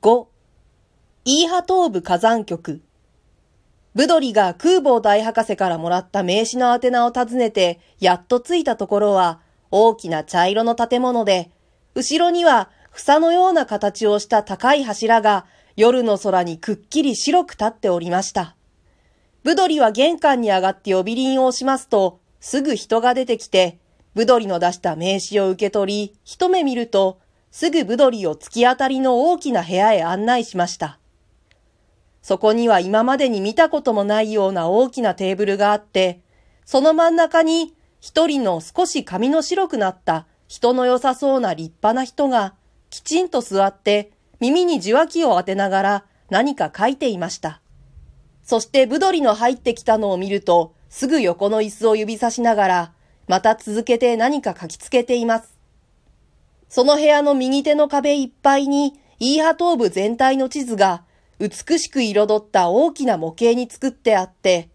5、イーハ東部火山局。ブドリが空母大博士からもらった名刺の宛名を訪ねて、やっと着いたところは、大きな茶色の建物で、後ろには房のような形をした高い柱が、夜の空にくっきり白く立っておりました。ブドリは玄関に上がって呼び鈴を押しますと、すぐ人が出てきて、ブドリの出した名刺を受け取り、一目見ると、すぐブドリを突き当たりの大きな部屋へ案内しました。そこには今までに見たこともないような大きなテーブルがあって、その真ん中に一人の少し髪の白くなった人の良さそうな立派な人がきちんと座って耳に受話器を当てながら何か書いていました。そしてブドリの入ってきたのを見るとすぐ横の椅子を指さしながらまた続けて何か書きつけています。その部屋の右手の壁いっぱいにイーハ東部全体の地図が美しく彩った大きな模型に作ってあって、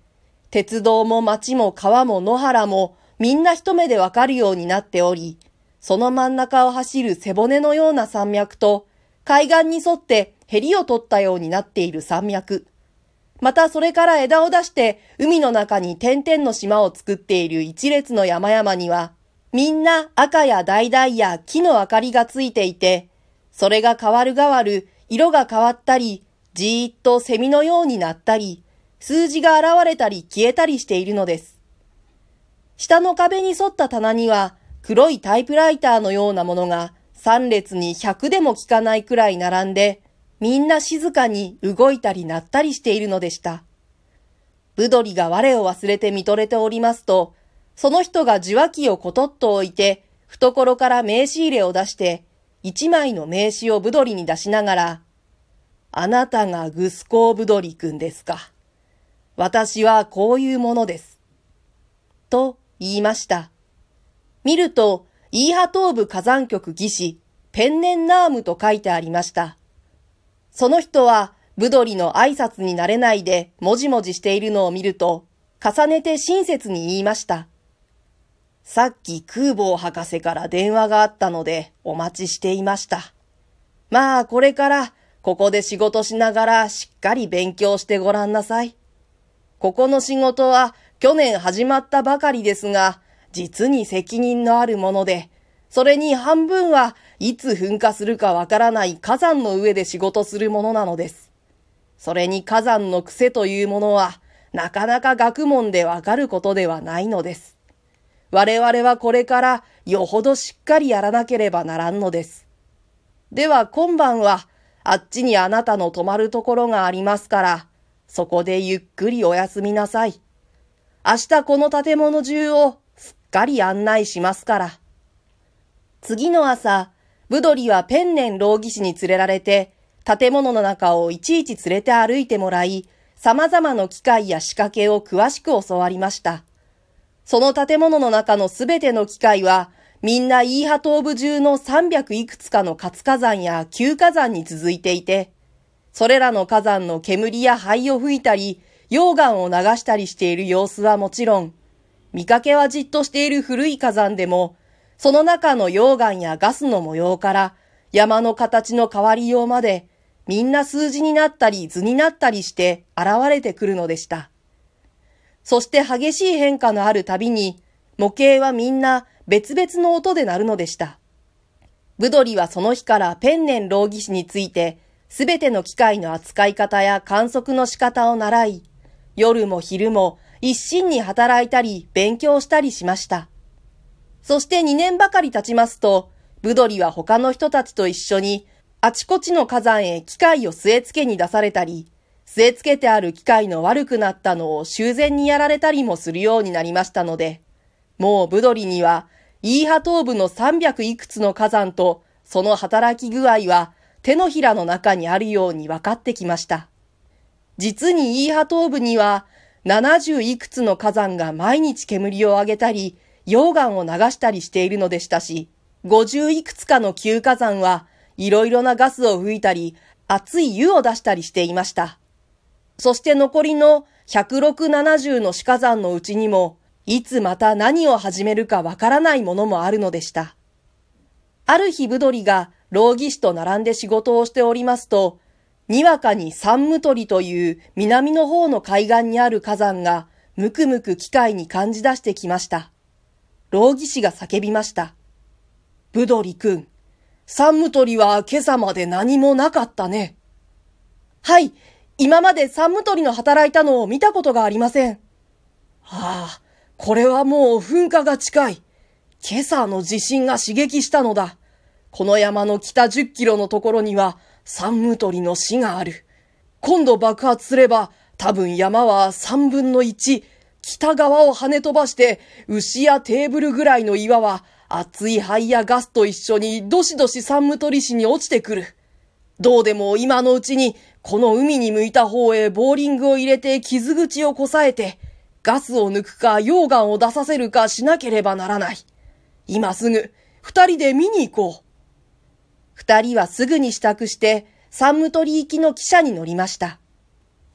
鉄道も街も川も野原もみんな一目でわかるようになっており、その真ん中を走る背骨のような山脈と、海岸に沿ってヘリを取ったようになっている山脈。またそれから枝を出して海の中に点々の島を作っている一列の山々には、みんな赤や橙や木の明かりがついていて、それが変わる変わる色が変わったり、じーっとセミのようになったり、数字が現れたり消えたりしているのです。下の壁に沿った棚には、黒いタイプライターのようなものが3列に100でも効かないくらい並んで、みんな静かに動いたり鳴ったりしているのでした。ブドリが我を忘れて見とれておりますと、その人が受話器をことっと置いて、懐から名刺入れを出して、一枚の名刺をブドリに出しながら、あなたがグスコーブドリ君ですか。私はこういうものです。と言いました。見ると、イーハ東部火山局技師、ペンネンナームと書いてありました。その人は、ブドリの挨拶になれないで、もじもじしているのを見ると、重ねて親切に言いました。さっき空母博士から電話があったので、お待ちしていました。まあ、これから、ここで仕事しながらしっかり勉強してごらんなさい。ここの仕事は去年始まったばかりですが、実に責任のあるもので、それに半分はいつ噴火するかわからない火山の上で仕事するものなのです。それに火山の癖というものは、なかなか学問でわかることではないのです。我々はこれからよほどしっかりやらなければならんのです。では今晩はあっちにあなたの泊まるところがありますから、そこでゆっくりお休みなさい。明日この建物中をすっかり案内しますから。次の朝、ブドリはペンネン老技師に連れられて、建物の中をいちいち連れて歩いてもらい、様々な機械や仕掛けを詳しく教わりました。その建物の中のすべての機械は、みんなイーハ東部中の300いくつかの活火山や旧火山に続いていて、それらの火山の煙や灰を吹いたり、溶岩を流したりしている様子はもちろん、見かけはじっとしている古い火山でも、その中の溶岩やガスの模様から山の形の変わりようまで、みんな数字になったり図になったりして現れてくるのでした。そして激しい変化のあるたびに、模型はみんな別々の音で鳴るのでした。ブドリはその日からペンネン老技師について、すべての機械の扱い方や観測の仕方を習い、夜も昼も一心に働いたり勉強したりしました。そして2年ばかり経ちますと、ブドリは他の人たちと一緒に、あちこちの火山へ機械を据え付けに出されたり、据え付けてある機械の悪くなったのを修繕にやられたりもするようになりましたので、もうブドリにはイーハ東部の300いくつの火山とその働き具合は手のひらの中にあるように分かってきました。実にイーハ東部には70いくつの火山が毎日煙を上げたり、溶岩を流したりしているのでしたし、50いくつかの旧火山はいろいろなガスを吹いたり、熱い湯を出したりしていました。そして残りの106、70の死火山のうちにも、いつまた何を始めるかわからないものもあるのでした。ある日ブドリが老技師と並んで仕事をしておりますと、にわかに三無鳥という南の方の海岸にある火山がむくむく機械に感じ出してきました。老技師が叫びました。ブドリ君、三無鳥は今朝まで何もなかったね。はい、今まで三無鳥の働いたのを見たことがありません。ああ、これはもう噴火が近い。今朝の地震が刺激したのだ。この山の北10キロのところには三無鳥の死がある。今度爆発すれば多分山は三分の一、北側を跳ね飛ばして牛やテーブルぐらいの岩は熱い灰やガスと一緒にどしどし三無鳥死に落ちてくる。どうでも今のうちにこの海に向いた方へボーリングを入れて傷口をこさえてガスを抜くか溶岩を出させるかしなければならない。今すぐ二人で見に行こう。二人はすぐに支度して、サンムトリ行きの汽車に乗りました。